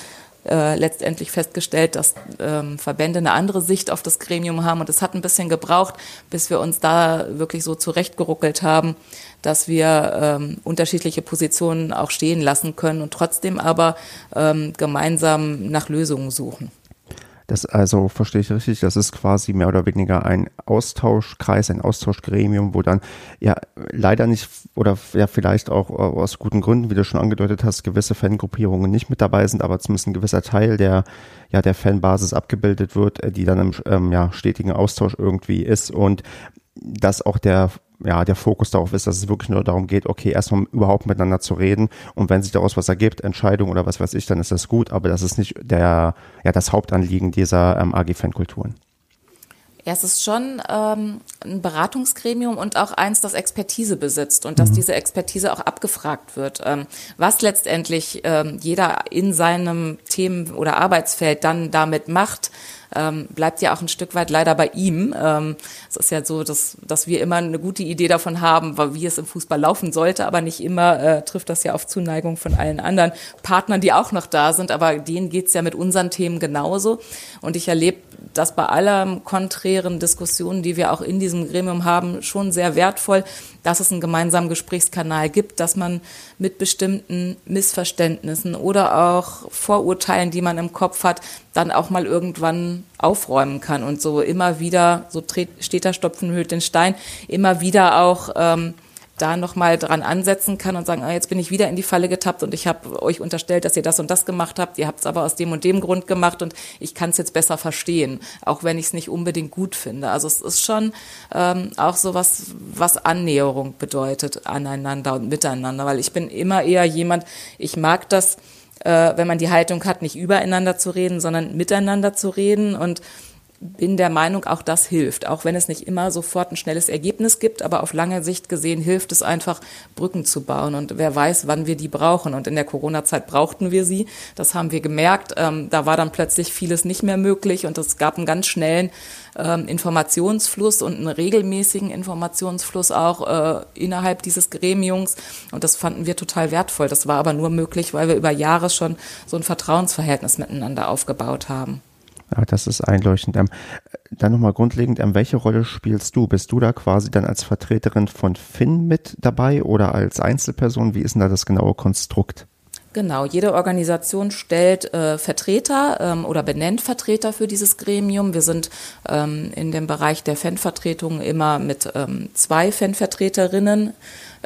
äh, letztendlich festgestellt, dass ähm, Verbände eine andere Sicht auf das Gremium haben. Und es hat ein bisschen gebraucht, bis wir uns da wirklich so zurechtgeruckelt haben, dass wir ähm, unterschiedliche Positionen auch stehen lassen können und trotzdem aber ähm, gemeinsam nach Lösungen suchen. Das also verstehe ich richtig, das ist quasi mehr oder weniger ein Austauschkreis, ein Austauschgremium, wo dann ja leider nicht oder ja vielleicht auch äh, aus guten Gründen, wie du schon angedeutet hast, gewisse Fangruppierungen nicht mit dabei sind, aber zumindest ein gewisser Teil der ja der Fanbasis abgebildet wird, äh, die dann im ähm, ja, stetigen Austausch irgendwie ist und dass auch der ja, der Fokus darauf ist, dass es wirklich nur darum geht, okay, erstmal überhaupt miteinander zu reden und wenn sich daraus was ergibt, Entscheidung oder was weiß ich, dann ist das gut, aber das ist nicht der, ja, das Hauptanliegen dieser ähm, AG-Fankulturen. Ja, es ist schon ähm, ein Beratungsgremium und auch eins, das Expertise besitzt und dass mhm. diese Expertise auch abgefragt wird. Ähm, was letztendlich ähm, jeder in seinem Themen- oder Arbeitsfeld dann damit macht, ähm, bleibt ja auch ein Stück weit leider bei ihm. Ähm, es ist ja so, dass, dass wir immer eine gute Idee davon haben, wie es im Fußball laufen sollte, aber nicht immer äh, trifft das ja auf Zuneigung von allen anderen Partnern, die auch noch da sind, aber denen geht's ja mit unseren Themen genauso. Und ich erlebe das bei aller konträren Diskussionen, die wir auch in diesem Gremium haben, schon sehr wertvoll, dass es einen gemeinsamen Gesprächskanal gibt, dass man mit bestimmten Missverständnissen oder auch Vorurteilen, die man im Kopf hat, dann auch mal irgendwann aufräumen kann. Und so immer wieder, so steht da Stopfen hüllt den Stein, immer wieder auch ähm, da nochmal dran ansetzen kann und sagen, ah, jetzt bin ich wieder in die Falle getappt und ich habe euch unterstellt, dass ihr das und das gemacht habt, ihr habt es aber aus dem und dem Grund gemacht und ich kann es jetzt besser verstehen, auch wenn ich es nicht unbedingt gut finde. Also es ist schon ähm, auch so was, Annäherung bedeutet aneinander und miteinander, weil ich bin immer eher jemand, ich mag das, äh, wenn man die Haltung hat, nicht übereinander zu reden, sondern miteinander zu reden und bin der Meinung, auch das hilft. Auch wenn es nicht immer sofort ein schnelles Ergebnis gibt, aber auf lange Sicht gesehen hilft es einfach, Brücken zu bauen. Und wer weiß, wann wir die brauchen. Und in der Corona-Zeit brauchten wir sie. Das haben wir gemerkt. Ähm, da war dann plötzlich vieles nicht mehr möglich und es gab einen ganz schnellen ähm, Informationsfluss und einen regelmäßigen Informationsfluss auch äh, innerhalb dieses Gremiums. Und das fanden wir total wertvoll. Das war aber nur möglich, weil wir über Jahre schon so ein Vertrauensverhältnis miteinander aufgebaut haben. Ja, das ist einleuchtend. Ähm, dann nochmal grundlegend, ähm, welche Rolle spielst du? Bist du da quasi dann als Vertreterin von Finn mit dabei oder als Einzelperson? Wie ist denn da das genaue Konstrukt? Genau, jede Organisation stellt äh, Vertreter ähm, oder benennt Vertreter für dieses Gremium. Wir sind ähm, in dem Bereich der Fanvertretung immer mit ähm, zwei Fanvertreterinnen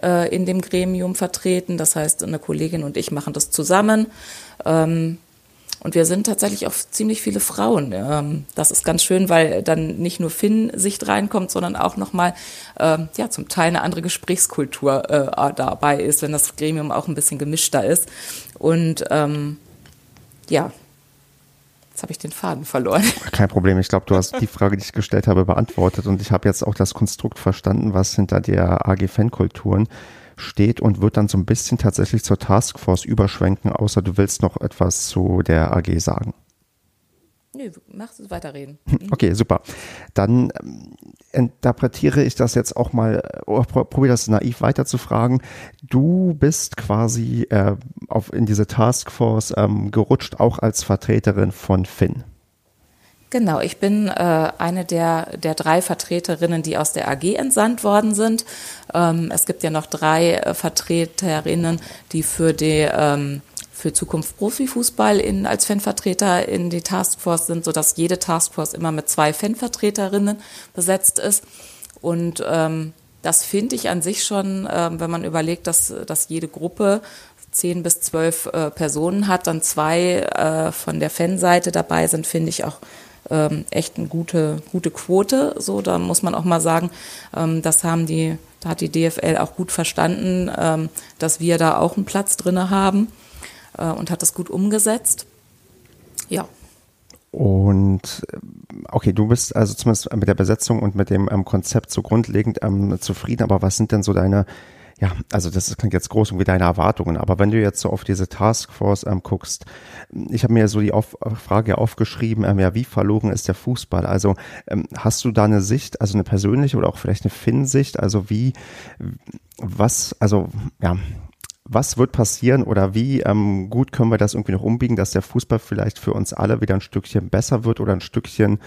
äh, in dem Gremium vertreten. Das heißt, eine Kollegin und ich machen das zusammen. Ähm, und wir sind tatsächlich auch ziemlich viele Frauen. Ähm, das ist ganz schön, weil dann nicht nur Finn-Sicht reinkommt, sondern auch nochmal ähm, ja, zum Teil eine andere Gesprächskultur äh, dabei ist, wenn das Gremium auch ein bisschen gemischter ist. Und ähm, ja, Jetzt habe ich den Faden verloren. Kein Problem. Ich glaube, du hast die Frage, die ich gestellt habe, beantwortet. Und ich habe jetzt auch das Konstrukt verstanden, was hinter der AG Fankulturen steht und wird dann so ein bisschen tatsächlich zur Taskforce überschwenken, außer du willst noch etwas zu der AG sagen. Nö, mach es weiterreden. Okay, super. Dann ähm, interpretiere ich das jetzt auch mal, äh, probiere das naiv weiterzufragen. Du bist quasi äh, auf, in diese Taskforce ähm, gerutscht, auch als Vertreterin von Finn. Genau, ich bin äh, eine der, der drei Vertreterinnen, die aus der AG entsandt worden sind. Ähm, es gibt ja noch drei äh, Vertreterinnen, die für die ähm, für Zukunft Profifußball in, als Fanvertreter in die Taskforce sind, sodass jede Taskforce immer mit zwei Fanvertreterinnen besetzt ist. Und ähm, das finde ich an sich schon, ähm, wenn man überlegt, dass, dass jede Gruppe zehn bis zwölf äh, Personen hat, dann zwei äh, von der Fanseite dabei sind, finde ich auch ähm, echt eine gute, gute Quote. So, da muss man auch mal sagen, ähm, das haben die, da hat die DFL auch gut verstanden, ähm, dass wir da auch einen Platz drinne haben äh, und hat das gut umgesetzt. Ja. Und äh, okay, du bist also zumindest mit der Besetzung und mit dem ähm, Konzept so grundlegend ähm, zufrieden, aber was sind denn so deine ja, also das klingt jetzt groß und wie deine Erwartungen, aber wenn du jetzt so auf diese Taskforce ähm, guckst, ich habe mir so die auf Frage aufgeschrieben, ähm, ja, wie verloren ist der Fußball? Also ähm, hast du da eine Sicht, also eine persönliche oder auch vielleicht eine Finn-Sicht, also wie, was, also ja, was wird passieren oder wie ähm, gut können wir das irgendwie noch umbiegen, dass der Fußball vielleicht für uns alle wieder ein Stückchen besser wird oder ein Stückchen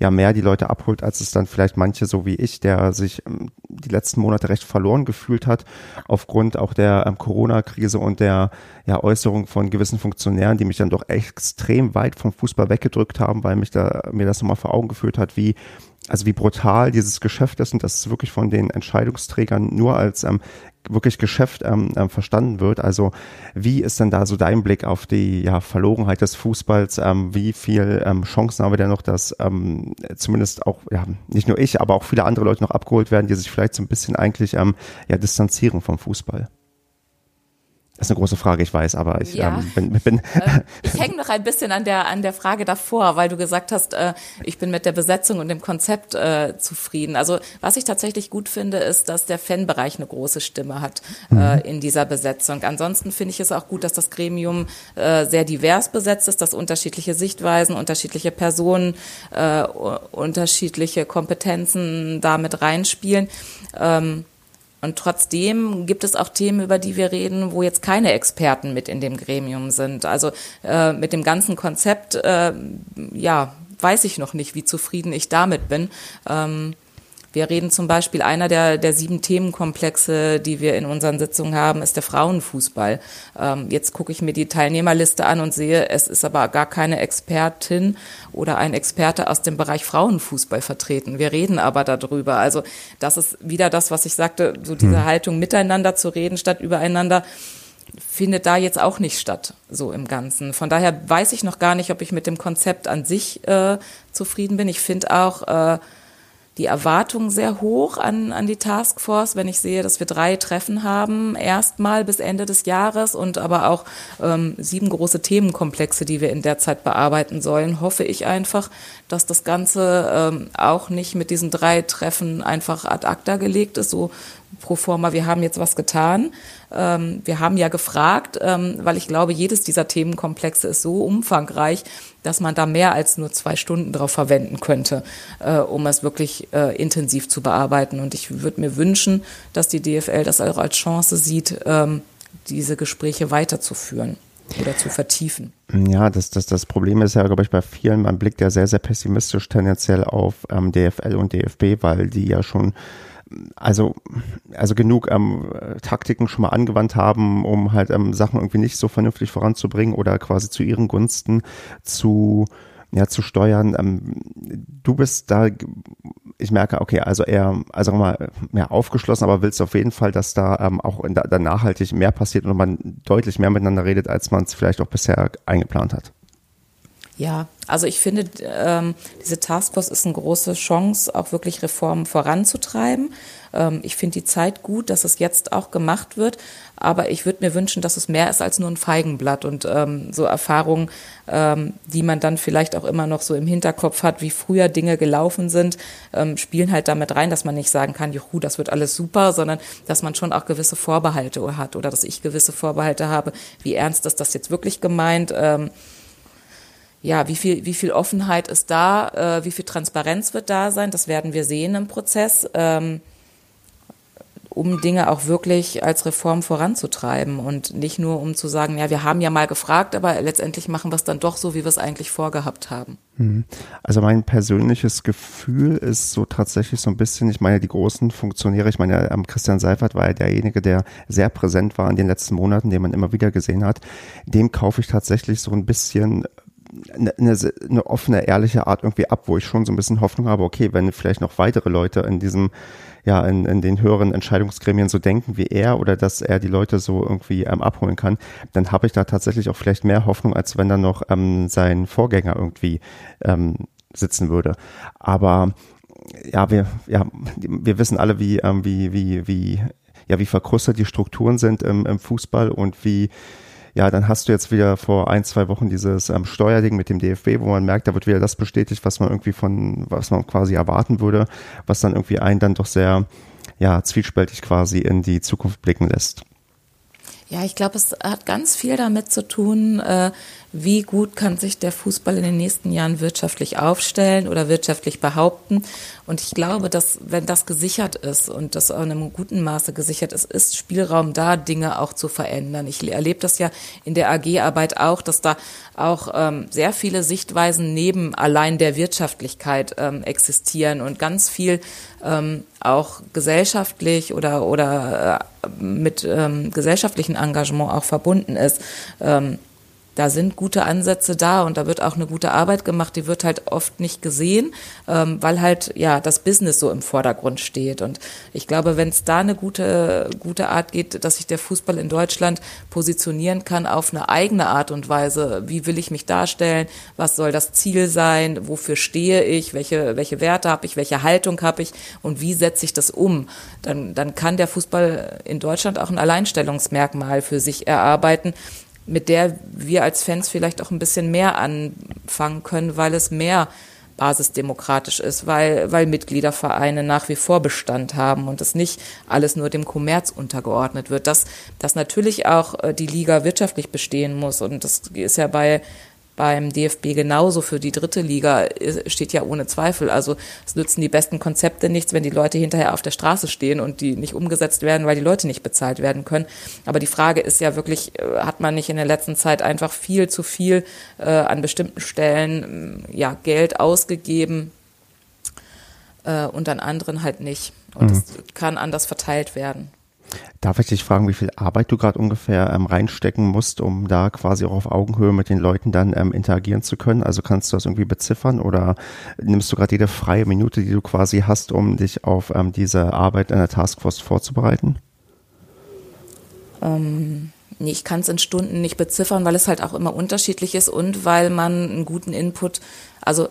ja mehr die Leute abholt, als es dann vielleicht manche so wie ich, der sich ähm, die letzten Monate recht verloren gefühlt hat aufgrund auch der ähm, Corona-Krise und der ja, Äußerung von gewissen Funktionären, die mich dann doch extrem weit vom Fußball weggedrückt haben, weil mich da mir das nochmal vor Augen geführt hat, wie also wie brutal dieses Geschäft ist und dass es wirklich von den Entscheidungsträgern nur als ähm, wirklich Geschäft ähm, ähm, verstanden wird. Also wie ist denn da so dein Blick auf die ja, Verlogenheit des Fußballs? Ähm, wie viel ähm, Chancen haben wir denn noch, dass ähm, zumindest auch, ja, nicht nur ich, aber auch viele andere Leute noch abgeholt werden, die sich vielleicht so ein bisschen eigentlich ähm, ja, distanzieren vom Fußball? Das ist eine große Frage, ich weiß, aber ich ja. ähm, bin, bin äh, Ich hänge noch ein bisschen an der an der Frage davor, weil du gesagt hast, äh, ich bin mit der Besetzung und dem Konzept äh, zufrieden. Also was ich tatsächlich gut finde, ist, dass der Fanbereich eine große Stimme hat äh, mhm. in dieser Besetzung. Ansonsten finde ich es auch gut, dass das Gremium äh, sehr divers besetzt ist, dass unterschiedliche Sichtweisen, unterschiedliche Personen, äh, unterschiedliche Kompetenzen damit reinspielen. Ähm, und trotzdem gibt es auch Themen, über die wir reden, wo jetzt keine Experten mit in dem Gremium sind. Also äh, mit dem ganzen Konzept, äh, ja, weiß ich noch nicht, wie zufrieden ich damit bin. Ähm, wir reden zum Beispiel, einer der, der sieben Themenkomplexe, die wir in unseren Sitzungen haben, ist der Frauenfußball. Ähm, jetzt gucke ich mir die Teilnehmerliste an und sehe, es ist aber gar keine Expertin oder ein Experte aus dem Bereich Frauenfußball vertreten. Wir reden aber darüber. Also das ist wieder das, was ich sagte, so diese hm. Haltung miteinander zu reden statt übereinander findet da jetzt auch nicht statt, so im Ganzen. Von daher weiß ich noch gar nicht, ob ich mit dem Konzept an sich äh, zufrieden bin. Ich finde auch, äh, die Erwartungen sehr hoch an, an die Taskforce, wenn ich sehe, dass wir drei Treffen haben, erstmal bis Ende des Jahres und aber auch ähm, sieben große Themenkomplexe, die wir in der Zeit bearbeiten sollen, hoffe ich einfach, dass das Ganze ähm, auch nicht mit diesen drei Treffen einfach ad acta gelegt ist, so pro forma, wir haben jetzt was getan. Ähm, wir haben ja gefragt, ähm, weil ich glaube, jedes dieser Themenkomplexe ist so umfangreich, dass man da mehr als nur zwei Stunden drauf verwenden könnte, äh, um es wirklich äh, intensiv zu bearbeiten. Und ich würde mir wünschen, dass die DFL das auch als Chance sieht, ähm, diese Gespräche weiterzuführen oder zu vertiefen. Ja, das, das, das Problem ist ja, glaube ich, bei vielen, man blickt ja sehr, sehr pessimistisch tendenziell auf ähm, DFL und DFB, weil die ja schon also, also genug ähm, Taktiken schon mal angewandt haben, um halt ähm, Sachen irgendwie nicht so vernünftig voranzubringen oder quasi zu ihren Gunsten zu, ja, zu steuern. Ähm, du bist da, ich merke, okay, also eher, also mal mehr aufgeschlossen, aber willst auf jeden Fall, dass da ähm, auch in, da nachhaltig mehr passiert und man deutlich mehr miteinander redet, als man es vielleicht auch bisher eingeplant hat. Ja, also ich finde, ähm, diese Taskforce ist eine große Chance, auch wirklich Reformen voranzutreiben. Ähm, ich finde die Zeit gut, dass es jetzt auch gemacht wird, aber ich würde mir wünschen, dass es mehr ist als nur ein Feigenblatt und ähm, so Erfahrungen, ähm, die man dann vielleicht auch immer noch so im Hinterkopf hat, wie früher Dinge gelaufen sind, ähm, spielen halt damit rein, dass man nicht sagen kann, juhu, das wird alles super, sondern dass man schon auch gewisse Vorbehalte hat oder dass ich gewisse Vorbehalte habe, wie ernst ist das jetzt wirklich gemeint. Ähm, ja, wie viel, wie viel Offenheit ist da, äh, wie viel Transparenz wird da sein, das werden wir sehen im Prozess. Ähm, um Dinge auch wirklich als Reform voranzutreiben und nicht nur um zu sagen, ja, wir haben ja mal gefragt, aber letztendlich machen wir es dann doch so, wie wir es eigentlich vorgehabt haben. Mhm. Also mein persönliches Gefühl ist so tatsächlich so ein bisschen, ich meine, die großen Funktionäre, ich meine, Christian Seifert war ja derjenige, der sehr präsent war in den letzten Monaten, den man immer wieder gesehen hat. Dem kaufe ich tatsächlich so ein bisschen eine, eine, offene, ehrliche Art irgendwie ab, wo ich schon so ein bisschen Hoffnung habe, okay, wenn vielleicht noch weitere Leute in diesem, ja, in, in den höheren Entscheidungsgremien so denken wie er oder dass er die Leute so irgendwie ähm, abholen kann, dann habe ich da tatsächlich auch vielleicht mehr Hoffnung, als wenn da noch ähm, sein Vorgänger irgendwie ähm, sitzen würde. Aber ja, wir, ja, wir wissen alle, wie, ähm, wie, wie, wie, ja, wie verkrustet die Strukturen sind im, im Fußball und wie, ja, dann hast du jetzt wieder vor ein, zwei Wochen dieses ähm, Steuerding mit dem DFB, wo man merkt, da wird wieder das bestätigt, was man irgendwie von, was man quasi erwarten würde, was dann irgendwie einen dann doch sehr, ja, zwiespältig quasi in die Zukunft blicken lässt. Ja, ich glaube, es hat ganz viel damit zu tun, äh, wie gut kann sich der Fußball in den nächsten Jahren wirtschaftlich aufstellen oder wirtschaftlich behaupten. Und ich glaube, dass wenn das gesichert ist und das in einem guten Maße gesichert ist, ist Spielraum da, Dinge auch zu verändern. Ich erlebe das ja in der AG-Arbeit auch, dass da auch ähm, sehr viele Sichtweisen neben allein der Wirtschaftlichkeit ähm, existieren und ganz viel ähm, auch gesellschaftlich oder oder äh, mit ähm, gesellschaftlichen Engagement auch verbunden ist. Ähm, da sind gute Ansätze da und da wird auch eine gute Arbeit gemacht, die wird halt oft nicht gesehen, ähm, weil halt ja das Business so im Vordergrund steht. Und ich glaube, wenn es da eine gute, gute Art geht, dass sich der Fußball in Deutschland positionieren kann auf eine eigene Art und Weise, wie will ich mich darstellen, was soll das Ziel sein, wofür stehe ich, welche, welche Werte habe ich, welche Haltung habe ich und wie setze ich das um, dann, dann kann der Fußball in Deutschland auch ein Alleinstellungsmerkmal für sich erarbeiten, mit der wir als Fans vielleicht auch ein bisschen mehr anfangen können, weil es mehr basisdemokratisch ist, weil, weil Mitgliedervereine nach wie vor Bestand haben und es nicht alles nur dem Kommerz untergeordnet wird, dass, dass natürlich auch äh, die Liga wirtschaftlich bestehen muss und das ist ja bei beim DFB genauso für die dritte Liga steht ja ohne Zweifel. Also es nützen die besten Konzepte nichts, wenn die Leute hinterher auf der Straße stehen und die nicht umgesetzt werden, weil die Leute nicht bezahlt werden können. Aber die Frage ist ja wirklich, äh, hat man nicht in der letzten Zeit einfach viel zu viel äh, an bestimmten Stellen ja, Geld ausgegeben äh, und an anderen halt nicht. Und es mhm. kann anders verteilt werden. Darf ich dich fragen, wie viel Arbeit du gerade ungefähr ähm, reinstecken musst, um da quasi auch auf Augenhöhe mit den Leuten dann ähm, interagieren zu können? Also kannst du das irgendwie beziffern oder nimmst du gerade jede freie Minute, die du quasi hast, um dich auf ähm, diese Arbeit in der Taskforce vorzubereiten? Ähm, nee, ich kann es in Stunden nicht beziffern, weil es halt auch immer unterschiedlich ist und weil man einen guten Input also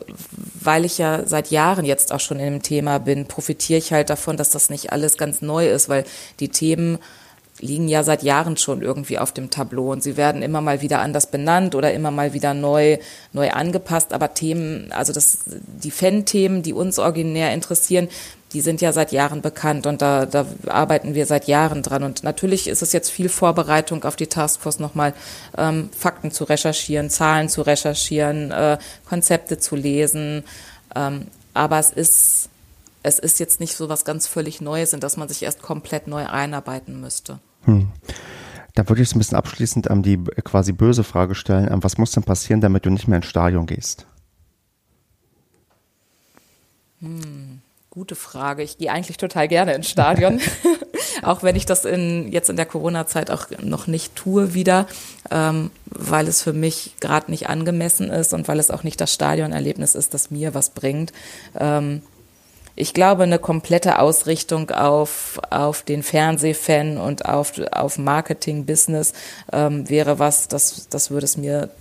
weil ich ja seit Jahren jetzt auch schon in dem Thema bin, profitiere ich halt davon, dass das nicht alles ganz neu ist, weil die Themen liegen ja seit Jahren schon irgendwie auf dem Tableau und sie werden immer mal wieder anders benannt oder immer mal wieder neu, neu angepasst. Aber Themen, also das, die Fan-Themen, die uns originär interessieren, die sind ja seit Jahren bekannt und da, da arbeiten wir seit Jahren dran. Und natürlich ist es jetzt viel Vorbereitung auf die Taskforce nochmal ähm, Fakten zu recherchieren, Zahlen zu recherchieren, äh, Konzepte zu lesen. Ähm, aber es ist, es ist jetzt nicht so was ganz völlig Neues, in das man sich erst komplett neu einarbeiten müsste. Hm. Da würde ich ein bisschen abschließend ähm, die quasi böse Frage stellen. Was muss denn passieren, damit du nicht mehr ins Stadion gehst? Hm. Gute Frage. Ich gehe eigentlich total gerne ins Stadion, auch wenn ich das in, jetzt in der Corona-Zeit auch noch nicht tue wieder, ähm, weil es für mich gerade nicht angemessen ist und weil es auch nicht das Stadionerlebnis ist, das mir was bringt. Ähm, ich glaube, eine komplette Ausrichtung auf, auf den Fernsehfan und auf, auf Marketing-Business ähm, wäre was, das, das würde es mir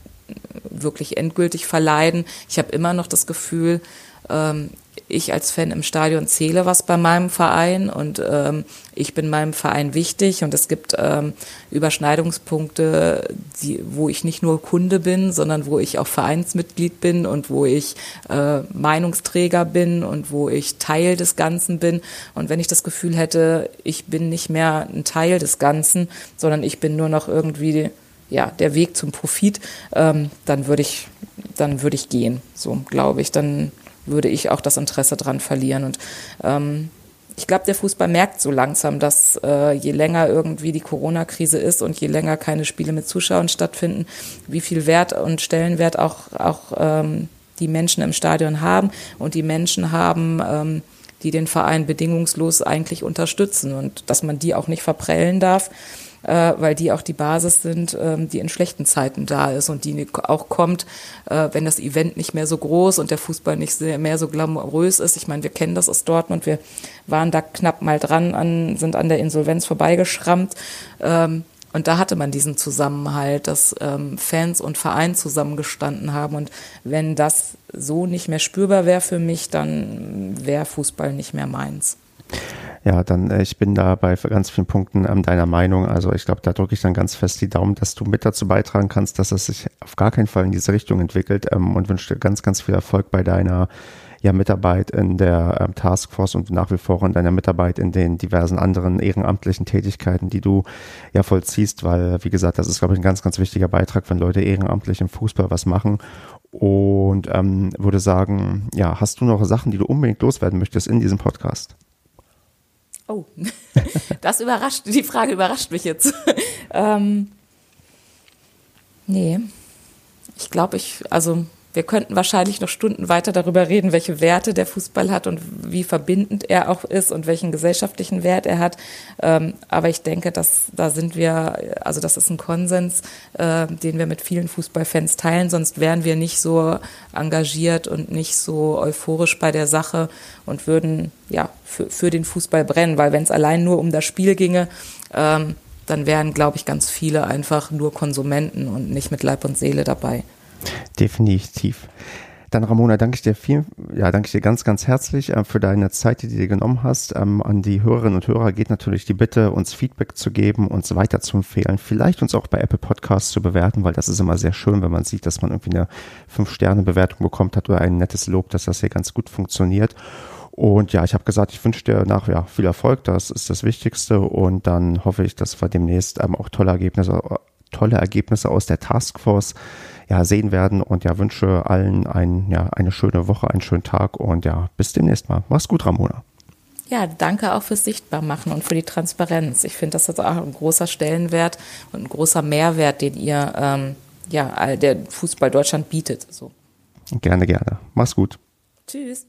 wirklich endgültig verleiden. Ich habe immer noch das Gefühl, ähm, ich als Fan im Stadion zähle was bei meinem Verein und ähm, ich bin meinem Verein wichtig und es gibt ähm, Überschneidungspunkte, die, wo ich nicht nur Kunde bin, sondern wo ich auch Vereinsmitglied bin und wo ich äh, Meinungsträger bin und wo ich Teil des Ganzen bin. Und wenn ich das Gefühl hätte, ich bin nicht mehr ein Teil des Ganzen, sondern ich bin nur noch irgendwie ja, der Weg zum Profit, ähm, dann würde ich, dann würde ich gehen. So glaube ich. Dann würde ich auch das Interesse dran verlieren. Und ähm, ich glaube, der Fußball merkt so langsam, dass äh, je länger irgendwie die Corona-Krise ist und je länger keine Spiele mit Zuschauern stattfinden, wie viel Wert und Stellenwert auch, auch ähm, die Menschen im Stadion haben und die Menschen haben, ähm, die den Verein bedingungslos eigentlich unterstützen und dass man die auch nicht verprellen darf weil die auch die Basis sind, ähm, die in schlechten Zeiten da ist und die auch kommt, äh, wenn das Event nicht mehr so groß und der Fußball nicht mehr so glamourös ist. Ich meine, wir kennen das aus Dortmund, wir waren da knapp mal dran, an, sind an der Insolvenz vorbeigeschrammt. Ähm, und da hatte man diesen Zusammenhalt, dass ähm, Fans und Verein zusammengestanden haben. Und wenn das so nicht mehr spürbar wäre für mich, dann wäre Fußball nicht mehr meins. Ja, dann äh, ich bin da bei ganz vielen Punkten ähm, deiner Meinung. Also ich glaube, da drücke ich dann ganz fest die Daumen, dass du mit dazu beitragen kannst, dass es sich auf gar keinen Fall in diese Richtung entwickelt ähm, und wünsche dir ganz, ganz viel Erfolg bei deiner ja, Mitarbeit in der ähm, Taskforce und nach wie vor in deiner Mitarbeit in den diversen anderen ehrenamtlichen Tätigkeiten, die du ja vollziehst, weil, wie gesagt, das ist, glaube ich, ein ganz, ganz wichtiger Beitrag, wenn Leute ehrenamtlich im Fußball was machen. Und ähm, würde sagen, ja, hast du noch Sachen, die du unbedingt loswerden möchtest in diesem Podcast? Oh, das überrascht, die Frage überrascht mich jetzt. ähm, nee, ich glaube, ich, also wir könnten wahrscheinlich noch Stunden weiter darüber reden, welche Werte der Fußball hat und wie verbindend er auch ist und welchen gesellschaftlichen Wert er hat. Ähm, aber ich denke, dass da sind wir, also das ist ein Konsens, äh, den wir mit vielen Fußballfans teilen. Sonst wären wir nicht so engagiert und nicht so euphorisch bei der Sache und würden ja für, für den Fußball brennen, weil wenn es allein nur um das Spiel ginge, ähm, dann wären, glaube ich, ganz viele einfach nur Konsumenten und nicht mit Leib und Seele dabei. Definitiv. Dann Ramona, danke ich dir viel, ja, danke ich dir ganz, ganz herzlich äh, für deine Zeit, die du dir genommen hast. Ähm, an die Hörerinnen und Hörer geht natürlich die Bitte, uns Feedback zu geben, uns weiter zu empfehlen, vielleicht uns auch bei Apple Podcasts zu bewerten, weil das ist immer sehr schön, wenn man sieht, dass man irgendwie eine Fünf-Sterne-Bewertung bekommt hat oder ein nettes Lob, dass das hier ganz gut funktioniert. Und ja, ich habe gesagt, ich wünsche dir nach ja, viel Erfolg, das ist das Wichtigste. Und dann hoffe ich, dass wir demnächst ähm, auch tolle Ergebnisse, tolle Ergebnisse aus der Taskforce ja, sehen werden und ja, wünsche allen ein, ja, eine schöne Woche, einen schönen Tag und ja, bis demnächst mal. Mach's gut, Ramona. Ja, danke auch fürs Sichtbarmachen und für die Transparenz. Ich finde, das ist auch ein großer Stellenwert und ein großer Mehrwert, den ihr, ähm, ja, der Fußball Deutschland bietet. So. Gerne, gerne. Mach's gut. Tschüss.